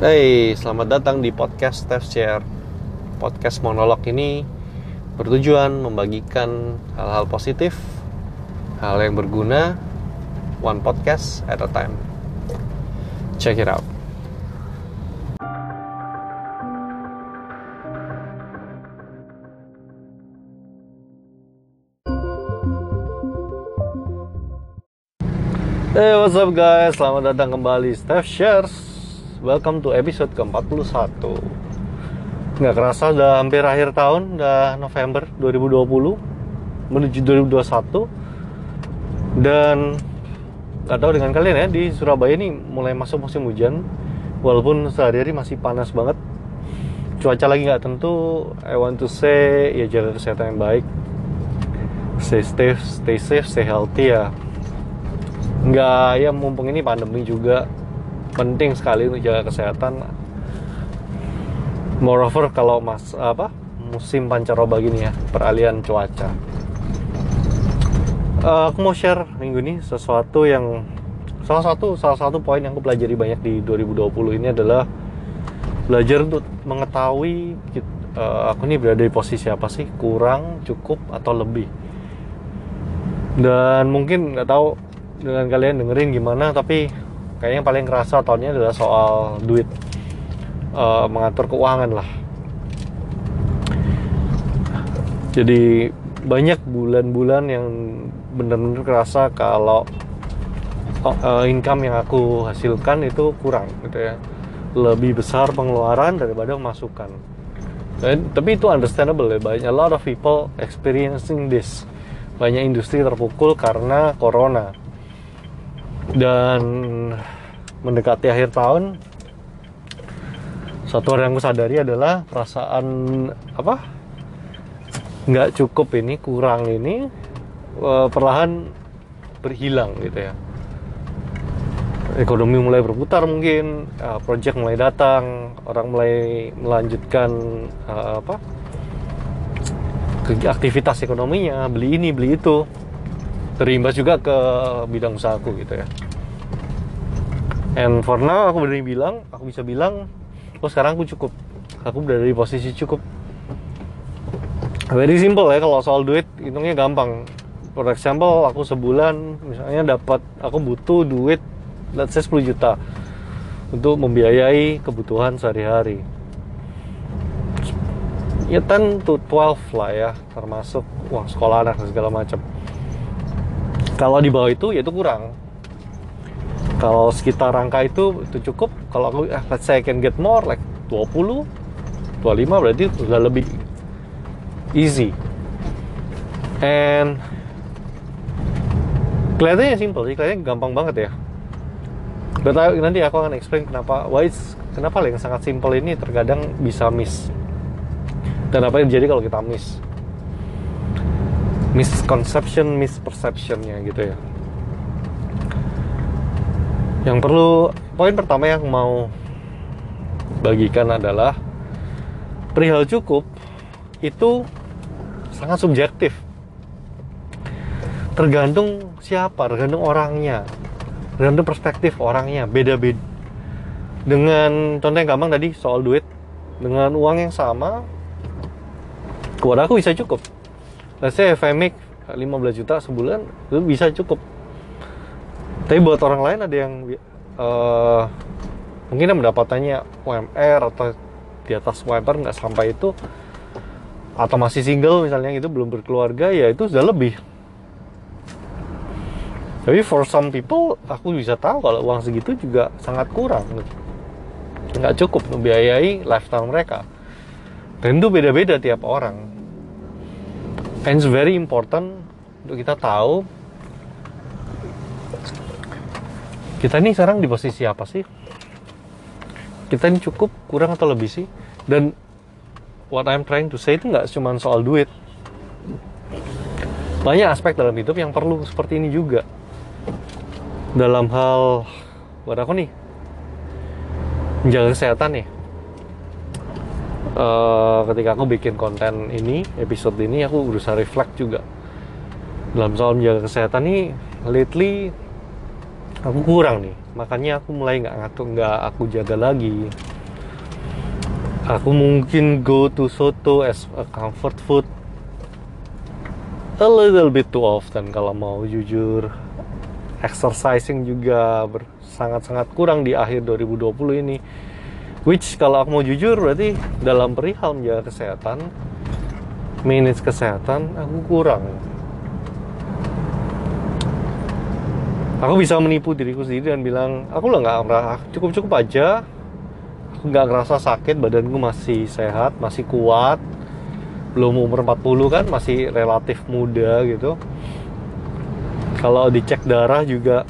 Hey, selamat datang di podcast Steph Share. Podcast monolog ini bertujuan membagikan hal-hal positif, hal yang berguna, one podcast at a time. Check it out. Hey, what's up guys? Selamat datang kembali Steph Shares. Welcome to episode ke-41. Nggak kerasa udah hampir akhir tahun, udah November 2020 menuju 2021. Dan nggak tahu dengan kalian ya di Surabaya ini mulai masuk musim hujan. Walaupun sehari-hari masih panas banget. Cuaca lagi nggak tentu. I want to say ya jaga kesehatan yang baik. Stay safe, stay safe, stay healthy ya nggak ya mumpung ini pandemi juga penting sekali untuk jaga kesehatan. Moreover kalau mas apa musim pancaroba gini ya peralihan cuaca. Uh, aku mau share minggu ini sesuatu yang salah satu salah satu poin yang aku pelajari banyak di 2020 ini adalah belajar untuk mengetahui uh, aku ini berada di posisi apa sih kurang cukup atau lebih. Dan mungkin nggak tahu dengan kalian dengerin gimana tapi kayaknya paling kerasa tahunnya adalah soal duit uh, mengatur keuangan lah. Jadi banyak bulan-bulan yang benar-benar kerasa kalau uh, income yang aku hasilkan itu kurang gitu ya. Lebih besar pengeluaran daripada pemasukan dan, tapi itu understandable ya banyak a lot of people experiencing this. Banyak industri terpukul karena corona dan mendekati akhir tahun satu hal yang aku sadari adalah perasaan apa nggak cukup ini kurang ini eh, perlahan berhilang gitu ya. Ekonomi mulai berputar mungkin eh, project mulai datang orang mulai melanjutkan eh, apa aktivitas ekonominya beli ini beli itu terimbas juga ke bidang usahaku gitu ya. And for now aku berani bilang aku bisa bilang oh sekarang aku cukup. Aku berada di posisi cukup. Very simple ya kalau soal duit hitungnya gampang. For example aku sebulan misalnya dapat aku butuh duit let's say 10 juta untuk membiayai kebutuhan sehari-hari. Ya 10 to 12 lah ya termasuk uang sekolah anak dan segala macam kalau di bawah itu ya itu kurang. Kalau sekitar angka itu itu cukup. Kalau aku eh, let's say I can get more like 20 25 berarti sudah lebih easy. And kelihatannya simple sih kelihatannya gampang banget ya. But nanti aku akan explain kenapa why kenapa yang sangat simple ini terkadang bisa miss. Dan apa yang terjadi kalau kita miss misconception, misperceptionnya gitu ya. Yang perlu poin pertama yang mau bagikan adalah perihal cukup itu sangat subjektif. Tergantung siapa, tergantung orangnya, tergantung perspektif orangnya, beda-beda. Dengan contoh yang gampang tadi soal duit, dengan uang yang sama, keluarga aku bisa cukup let's say make 15 juta sebulan itu bisa cukup. Tapi buat orang lain ada yang uh, mungkin pendapatannya UMR atau di atas UMR nggak sampai itu atau masih single misalnya itu belum berkeluarga ya itu sudah lebih. Tapi for some people aku bisa tahu kalau uang segitu juga sangat kurang. Nggak cukup membiayai lifestyle mereka. Dan beda-beda tiap orang and it's very important untuk kita tahu kita ini sekarang di posisi apa sih? Kita ini cukup kurang atau lebih sih? Dan what I'm trying to say itu nggak cuma soal duit. Banyak aspek dalam hidup yang perlu seperti ini juga. Dalam hal buat aku nih menjaga kesehatan nih uh, ketika aku bikin konten ini episode ini aku berusaha reflect juga. Dalam soal menjaga kesehatan nih lately aku kurang nih. Makanya aku mulai nggak ngatur nggak aku jaga lagi. Aku mungkin go to soto as a comfort food a little bit too often kalau mau jujur. Exercising juga sangat-sangat kurang di akhir 2020 ini which kalau aku mau jujur berarti dalam perihal menjaga kesehatan manage kesehatan aku kurang. Aku bisa menipu diriku sendiri dan bilang aku lah nggak cukup cukup aja. Aku nggak ngerasa sakit badanku masih sehat masih kuat. Belum umur 40 kan masih relatif muda gitu. Kalau dicek darah juga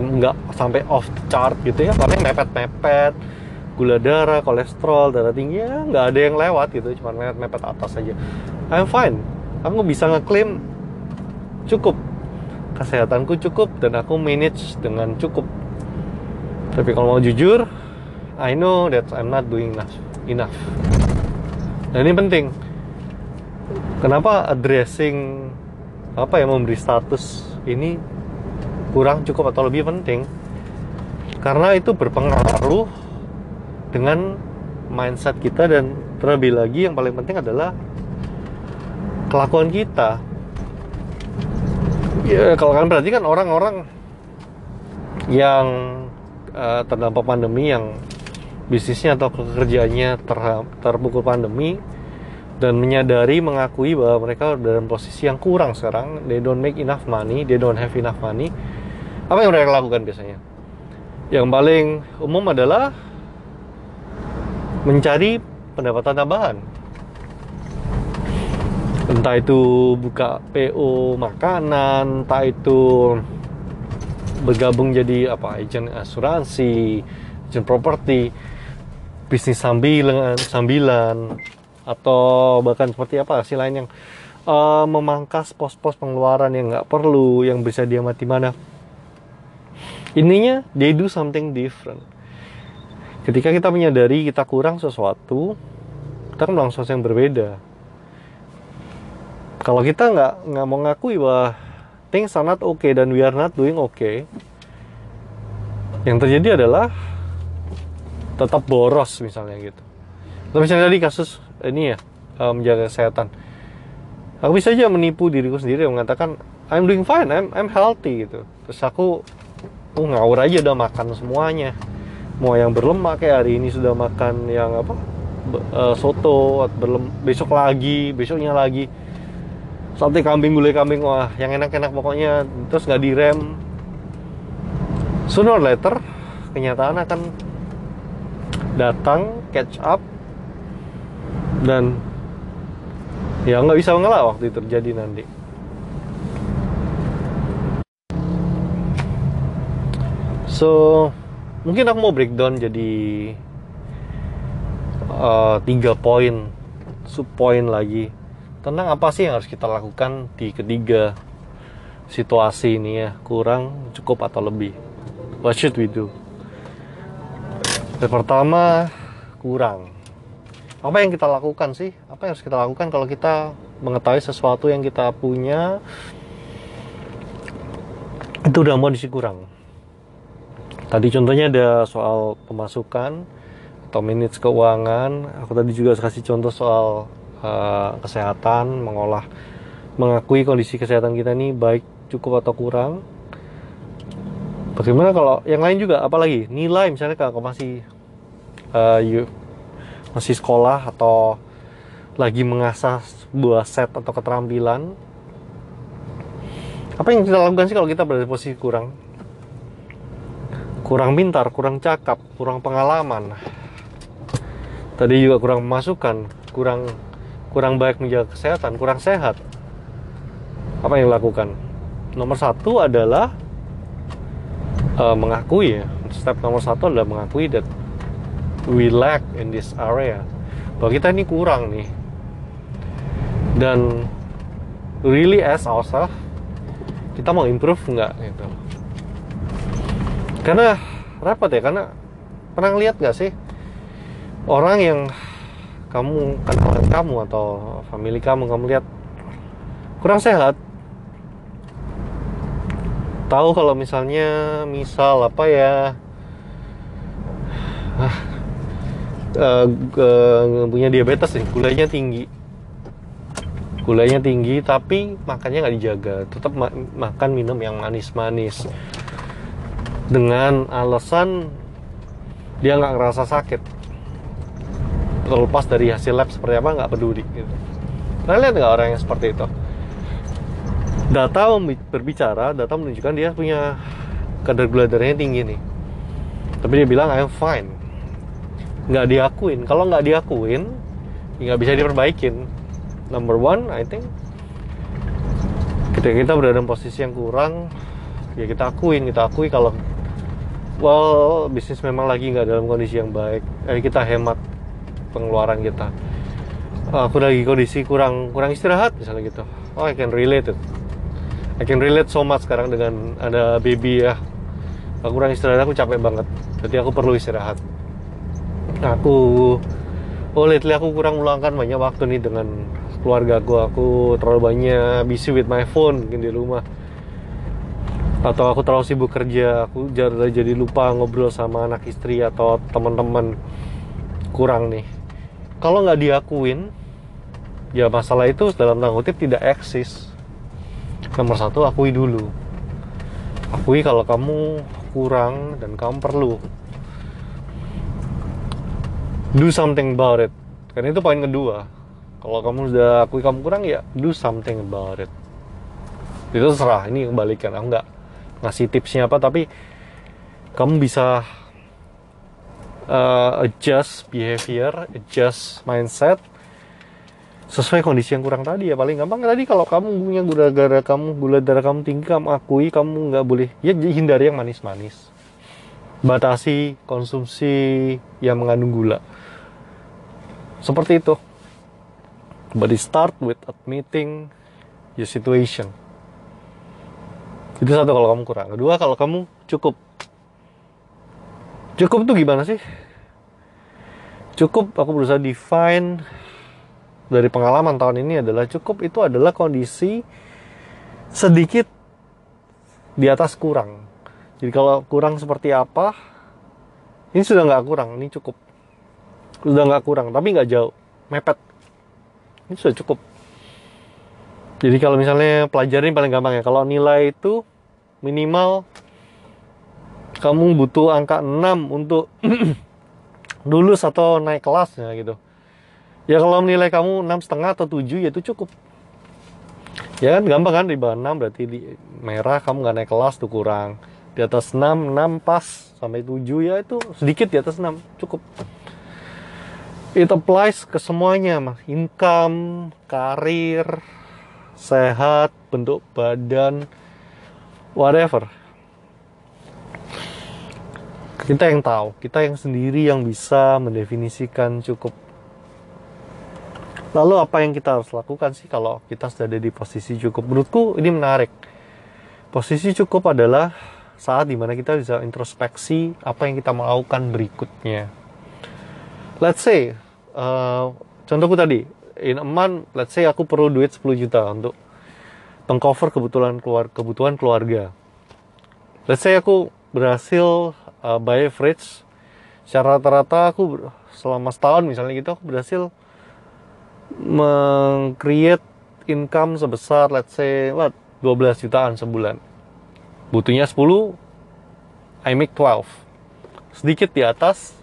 nggak um, sampai off the chart gitu ya. Paling mepet-mepet gula darah kolesterol darah tinggi ya nggak ada yang lewat gitu. Cuma mepet-mepet atas aja. I'm fine. Aku bisa ngeklaim cukup. Kesehatanku cukup dan aku manage dengan cukup. Tapi kalau mau jujur I know that I'm not doing enough enough. Dan ini penting. Kenapa addressing apa ya memberi status ini kurang cukup atau lebih penting karena itu berpengaruh dengan mindset kita dan terlebih lagi yang paling penting adalah kelakuan kita. Ya kalau kalian perhatikan orang-orang yang uh, terdampak pandemi yang bisnisnya atau pekerjaannya ter, terpukul pandemi dan menyadari mengakui bahwa mereka dalam posisi yang kurang sekarang they don't make enough money they don't have enough money apa yang mereka lakukan biasanya? Yang paling umum adalah mencari pendapatan tambahan. Entah itu buka PO makanan entah itu bergabung jadi apa agent asuransi agent properti bisnis sambilan sambilan atau bahkan seperti apa sih lain yang uh, memangkas pos-pos pengeluaran yang nggak perlu yang bisa dia mati mana ininya they do something different. Ketika kita menyadari kita kurang sesuatu kita kan melakukan sesuatu yang berbeda. Kalau kita nggak nggak mau ngakui bahwa things are not okay dan we are not doing okay yang terjadi adalah tetap boros misalnya gitu. Atau misalnya tadi kasus ini ya eh, menjaga kesehatan. Aku bisa aja menipu diriku sendiri yang mengatakan I'm doing fine I'm I'm healthy gitu. Terus aku uh, ngawur aja udah makan semuanya. Mau yang berlemak kayak hari ini sudah makan yang apa? Uh, soto berlem besok lagi besoknya lagi. Sate kambing gulai kambing wah yang enak-enak pokoknya. Terus nggak direm. Sooner or later kenyataan akan datang catch up. Dan ya nggak bisa mengelak waktu itu terjadi nanti so mungkin aku mau breakdown jadi uh, tiga poin sub poin lagi tentang apa sih yang harus kita lakukan di ketiga situasi ini ya kurang cukup atau lebih what should we do yang pertama kurang. Apa yang kita lakukan sih? Apa yang harus kita lakukan kalau kita mengetahui sesuatu yang kita punya itu udah kondisi kurang. Tadi contohnya ada soal pemasukan atau manage keuangan. Aku tadi juga kasih contoh soal uh, kesehatan, mengolah, mengakui kondisi kesehatan kita ini baik, cukup atau kurang. Bagaimana kalau yang lain juga? Apalagi nilai misalnya kalau masih uh, you, masih sekolah atau lagi mengasah sebuah set atau keterampilan. Apa yang kita lakukan sih kalau kita berada di posisi kurang kurang pintar, kurang cakap, kurang pengalaman. Tadi juga kurang masukan kurang kurang baik menjaga kesehatan, kurang sehat. Apa yang dilakukan? Nomor satu adalah uh, mengakui. Step nomor satu adalah mengakui that we lack in this area. Bahwa kita ini kurang nih. Dan really as ourselves kita mau improve nggak gitu karena repot ya karena pernah lihat nggak sih orang yang kamu kenal kamu atau family kamu kamu lihat kurang sehat? Tahu kalau misalnya misal apa ya ah, uh, uh, punya diabetes nih gulanya tinggi. Gulanya tinggi tapi makannya nggak dijaga. Tetap ma makan minum yang manis-manis dengan alasan dia nggak ngerasa sakit. Terlepas dari hasil lab seperti apa nggak peduli gitu. Nah, lihat nggak orang yang seperti itu? Data berbicara data menunjukkan dia punya kadar gula darahnya tinggi nih. Tapi dia bilang I'm fine. Nggak diakuin. Kalau nggak diakuin ya nggak bisa diperbaikin. Number one I think ketika kita berada dalam posisi yang kurang ya kita akuin kita akui kalau well bisnis memang lagi nggak dalam kondisi yang baik. Eh, kita hemat pengeluaran kita. Aku lagi kondisi kurang kurang istirahat misalnya gitu. Oh I can relate it. I can relate so much sekarang dengan ada baby ya. Aku kurang istirahat aku capek banget. Jadi aku perlu istirahat. Aku oh lately aku kurang meluangkan banyak waktu nih dengan keluarga aku. Aku terlalu banyak busy with my phone mungkin di rumah atau aku terlalu sibuk kerja aku jadi lupa ngobrol sama anak istri atau teman-teman. Kurang nih. Kalau nggak diakuin ya masalah itu dalam tanda kutip tidak eksis. Nomor satu akui dulu. Akui kalau kamu kurang dan kamu perlu. Do something about it. Karena itu poin kedua. Kalau kamu sudah akui kamu kurang ya do something about it. Itu terserah ini kebalikan. Aku nggak ngasih tipsnya apa tapi kamu bisa uh, adjust behavior adjust mindset sesuai kondisi yang kurang tadi ya. Paling gampang tadi kalau kamu punya gula darah kamu gula darah kamu tinggi kamu akui kamu nggak boleh ya hindari yang manis-manis. Batasi konsumsi yang mengandung gula. Seperti itu. But start with admitting your situation. Itu satu kalau kamu kurang. Kedua kalau kamu cukup. Cukup tuh gimana sih? Cukup aku berusaha define dari pengalaman tahun ini adalah cukup itu adalah kondisi sedikit di atas kurang. Jadi kalau kurang seperti apa, ini sudah nggak kurang, ini cukup. Sudah nggak kurang, tapi nggak jauh, mepet ini sudah cukup jadi kalau misalnya pelajarin paling gampang ya kalau nilai itu minimal kamu butuh angka 6 untuk lulus atau naik kelasnya gitu. Ya kalau nilai kamu enam setengah atau 7 ya itu cukup. Ya kan gampang kan? Di bawah 6 berarti di merah kamu nggak naik kelas tuh kurang. Di atas 6 6 pas sampai 7 ya itu sedikit di atas 6 cukup. It applies ke semuanya mas. Income karir sehat bentuk badan whatever. Kita yang tahu kita yang sendiri yang bisa mendefinisikan cukup. Lalu apa yang kita harus lakukan sih kalau kita sudah ada di posisi cukup? Menurutku ini menarik. Posisi cukup adalah saat di mana kita bisa introspeksi apa yang kita mau lakukan berikutnya. Let's say uh, contohku tadi in a month let's say aku perlu duit 10 juta untuk mengcover kebutuhan keluar kebutuhan keluarga. Let's say aku berhasil uh, buy fridge secara rata-rata aku selama setahun misalnya gitu aku berhasil meng-create income sebesar let's say what 12 jutaan sebulan. Butuhnya 10 I make 12 sedikit di atas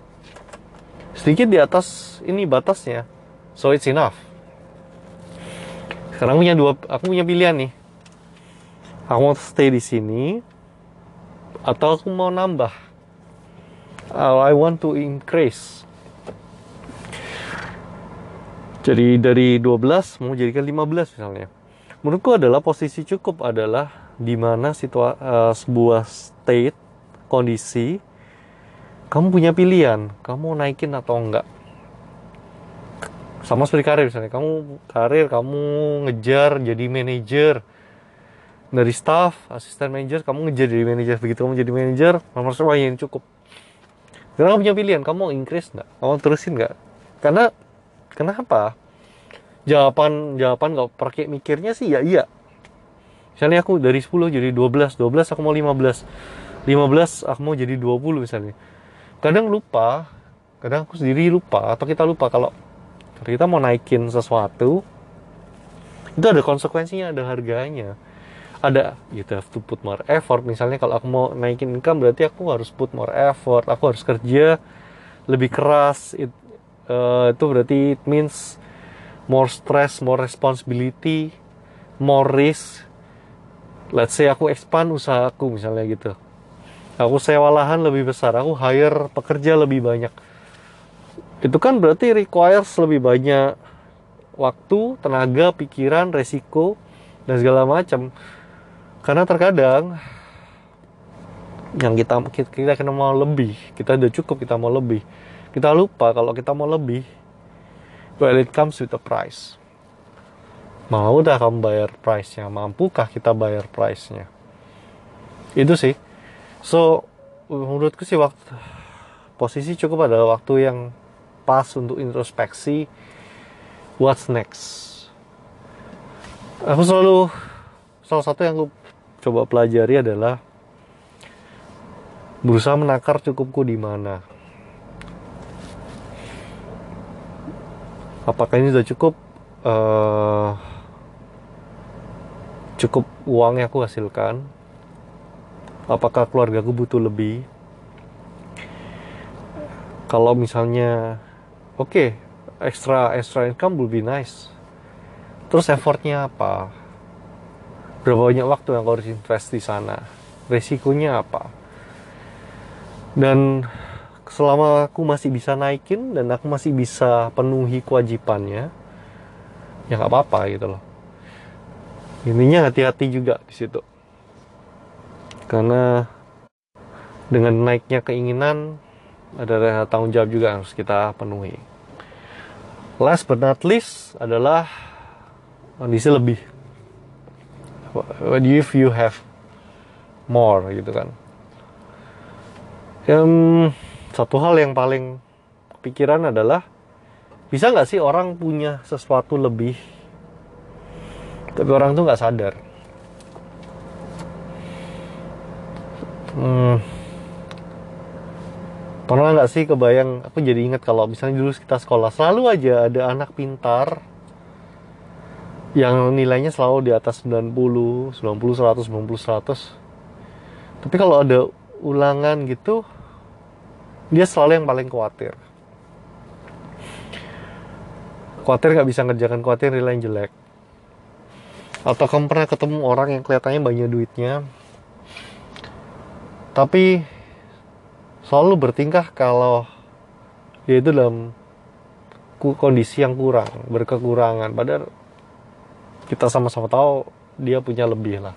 sedikit di atas ini batasnya. So it's enough sekarang punya dua aku punya pilihan nih. Aku mau stay di sini atau aku mau nambah. Uh, I want to increase. Jadi dari 12 mau jadikan 15 misalnya. Menurutku adalah posisi cukup adalah di mana situa uh, sebuah state kondisi kamu punya pilihan kamu naikin atau enggak sama seperti karir misalnya. Kamu karir kamu ngejar jadi manajer dari staff asisten manajer kamu ngejar jadi manajer. Begitu kamu jadi manajer nomor satu yang cukup. Karena kamu punya pilihan kamu mau increase nggak? Kamu terusin nggak? Karena kenapa? Jawaban jawaban nggak pakai mikirnya sih ya iya. Misalnya aku dari 10 jadi 12 12 aku mau 15 15 aku mau jadi 20 misalnya. Kadang lupa kadang aku sendiri lupa atau kita lupa kalau kita mau naikin sesuatu itu ada konsekuensinya ada harganya. Ada you have to put more effort. Misalnya kalau aku mau naikin income berarti aku harus put more effort. Aku harus kerja lebih keras. It, uh, itu berarti it means more stress more responsibility more risk. Let's say aku expand usahaku misalnya gitu. Aku sewa lahan lebih besar aku hire pekerja lebih banyak itu kan berarti requires lebih banyak waktu tenaga pikiran resiko dan segala macam. Karena terkadang yang kita kita kena mau lebih kita udah cukup kita mau lebih. Kita lupa kalau kita mau lebih well it comes with a price. Mau dah kamu bayar price-nya mampukah kita bayar price-nya? Itu sih. So menurutku sih waktu posisi cukup adalah waktu yang pas untuk introspeksi what's next? Aku selalu salah satu yang aku coba pelajari adalah berusaha menakar cukupku di mana. Apakah ini sudah cukup? Uh, cukup uang yang aku hasilkan? Apakah keluarga aku butuh lebih? Kalau misalnya okay, extra extra income will be nice. Terus effortnya apa? Berapa banyak waktu yang aku harus invest di sana? Resikonya apa? Dan selama aku masih bisa naikin dan aku masih bisa penuhi kewajibannya ya nggak apa-apa gitu loh. Intinya hati-hati juga di situ. Karena dengan naiknya keinginan ada tanggung jawab juga yang harus kita penuhi last but not least adalah kondisi lebih. What if you have more gitu kan? Yang satu hal yang paling pikiran adalah bisa nggak sih orang punya sesuatu lebih tapi orang tuh nggak sadar? Hmm, pernah nggak sih kebayang aku jadi ingat kalau misalnya dulu kita sekolah selalu aja ada anak pintar yang nilainya selalu di atas 90, 90, 100, 90, 100 tapi kalau ada ulangan gitu dia selalu yang paling khawatir. Khawatir nggak bisa ngerjakan khawatir nilai yang jelek. Atau kamu pernah ketemu orang yang kelihatannya banyak duitnya tapi selalu bertingkah kalau dia itu dalam kondisi yang kurang berkekurangan. Padahal kita sama-sama tahu dia punya lebih lah.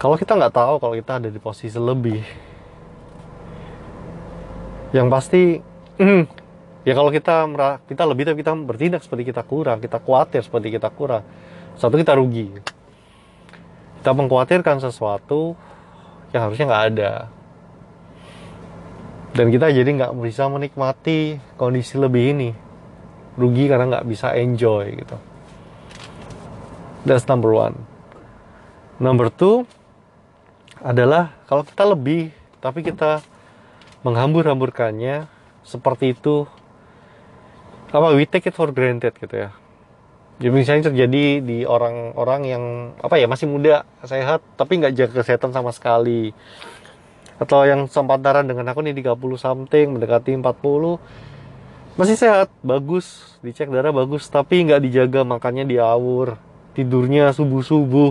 Kalau kita nggak tahu kalau kita ada di posisi lebih yang pasti ya kalau kita kita lebih tapi kita bertindak seperti kita kurang kita khawatir seperti kita kurang satu kita rugi. Kita mengkhawatirkan sesuatu yang harusnya nggak ada. Dan kita jadi nggak bisa menikmati kondisi lebih ini. Rugi karena nggak bisa enjoy gitu. That's number one. Number two adalah kalau kita lebih tapi kita menghambur-hamburkannya seperti itu. Apa we take it for granted gitu ya jadi misalnya terjadi di orang-orang yang apa ya masih muda sehat tapi nggak jaga kesehatan sama sekali. Atau yang sepantaran dengan aku nih 30 something mendekati 40 masih sehat bagus. Dicek darah bagus tapi nggak dijaga makannya diawur tidurnya subuh subuh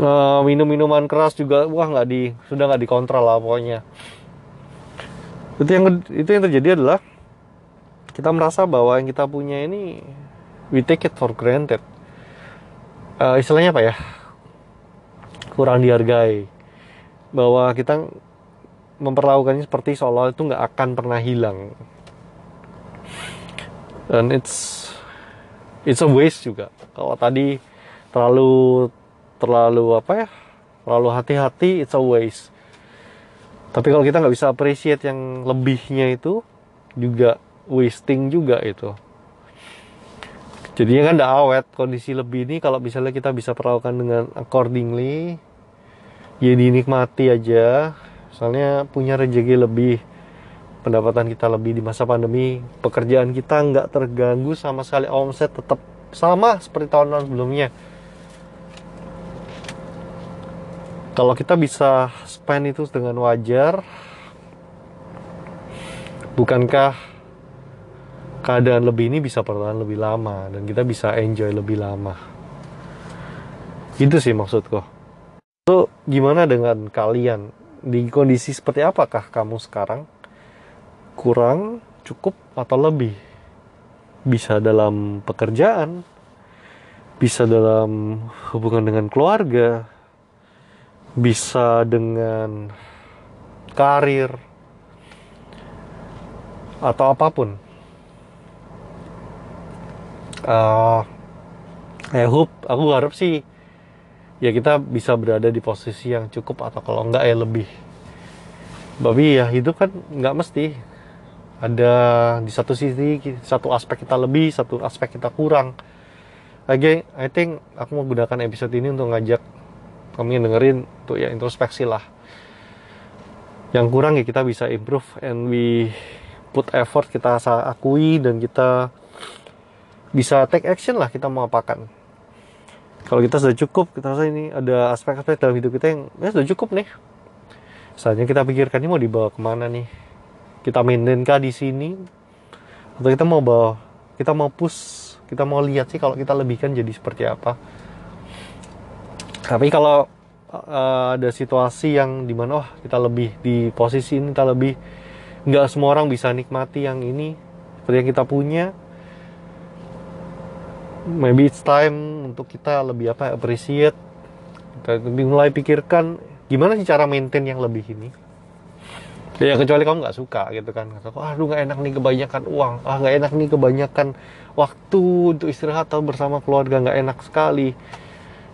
uh, minum minuman keras juga wah nggak di sudah nggak dikontrol lah pokoknya. Itu yang itu yang terjadi adalah kita merasa bahwa yang kita punya ini we take it for granted. Uh, istilahnya apa ya? Kurang dihargai. Bahwa kita memperlakukannya seperti seolah itu nggak akan pernah hilang. Dan it's it's a waste juga. Kalau tadi terlalu terlalu apa ya? Terlalu hati-hati it's a waste. Tapi kalau kita nggak bisa appreciate yang lebihnya itu juga wasting juga itu. Jadinya kan udah awet kondisi lebih ini kalau misalnya kita bisa perlakukan dengan accordingly ya dinikmati aja. Soalnya punya rezeki lebih pendapatan kita lebih di masa pandemi pekerjaan kita nggak terganggu sama sekali omset tetap sama seperti tahun-tahun sebelumnya. Kalau kita bisa spend itu dengan wajar bukankah keadaan lebih ini bisa bertahan lebih lama dan kita bisa enjoy lebih lama. Itu sih maksudku. So gimana dengan kalian? Di kondisi seperti apakah kamu sekarang kurang cukup atau lebih? Bisa dalam pekerjaan bisa dalam hubungan dengan keluarga bisa dengan karir atau apa pun uh, I hope aku harap sih ya kita bisa berada di posisi yang cukup atau kalau enggak ya lebih. Tapi ya hidup kan nggak mesti. Ada di satu sisi satu aspek kita lebih satu aspek kita kurang. Lagi I think aku mau gunakan episode ini untuk ngajak yang dengerin tuh ya introspeksi lah. Yang kurang ya kita bisa improve and we put effort kita akui dan kita bisa take action lah kita mau apakan kalau kita sudah cukup kita rasa ini ada aspek-aspek dalam hidup kita yang ya sudah cukup nih. Saatnya kita pikirkan ini mau dibawa ke mana nih? Kita maintain kah di sini? Atau kita mau bawa kita mau push kita mau lihat sih kalau kita lebihkan jadi seperti apa. Tapi kalau uh, ada situasi yang di mana oh kita lebih di posisi ini kita lebih nggak semua orang bisa nikmati yang ini seperti yang kita punya maybe it's time untuk kita lebih apa appreciate. Kita mulai pikirkan gimana sih cara maintain yang lebih ini? Ya kecuali kamu nggak suka gitu kan. Wah aduh nggak enak nih kebanyakan uang. Ah nggak enak nih kebanyakan waktu untuk istirahat atau bersama keluarga. Nggak enak sekali.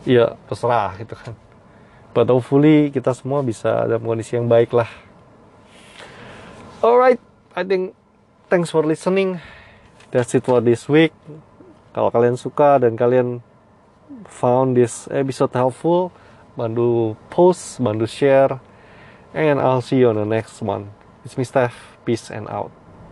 Ya terserah gitu kan. But hopefully kita semua bisa dalam kondisi yang baik lah. Alright I think thanks for listening. That's it for this week kalau kalian suka dan kalian found this episode helpful, bantu post, bantu share, and I'll see you on the next one. It's me Steph. Peace and out.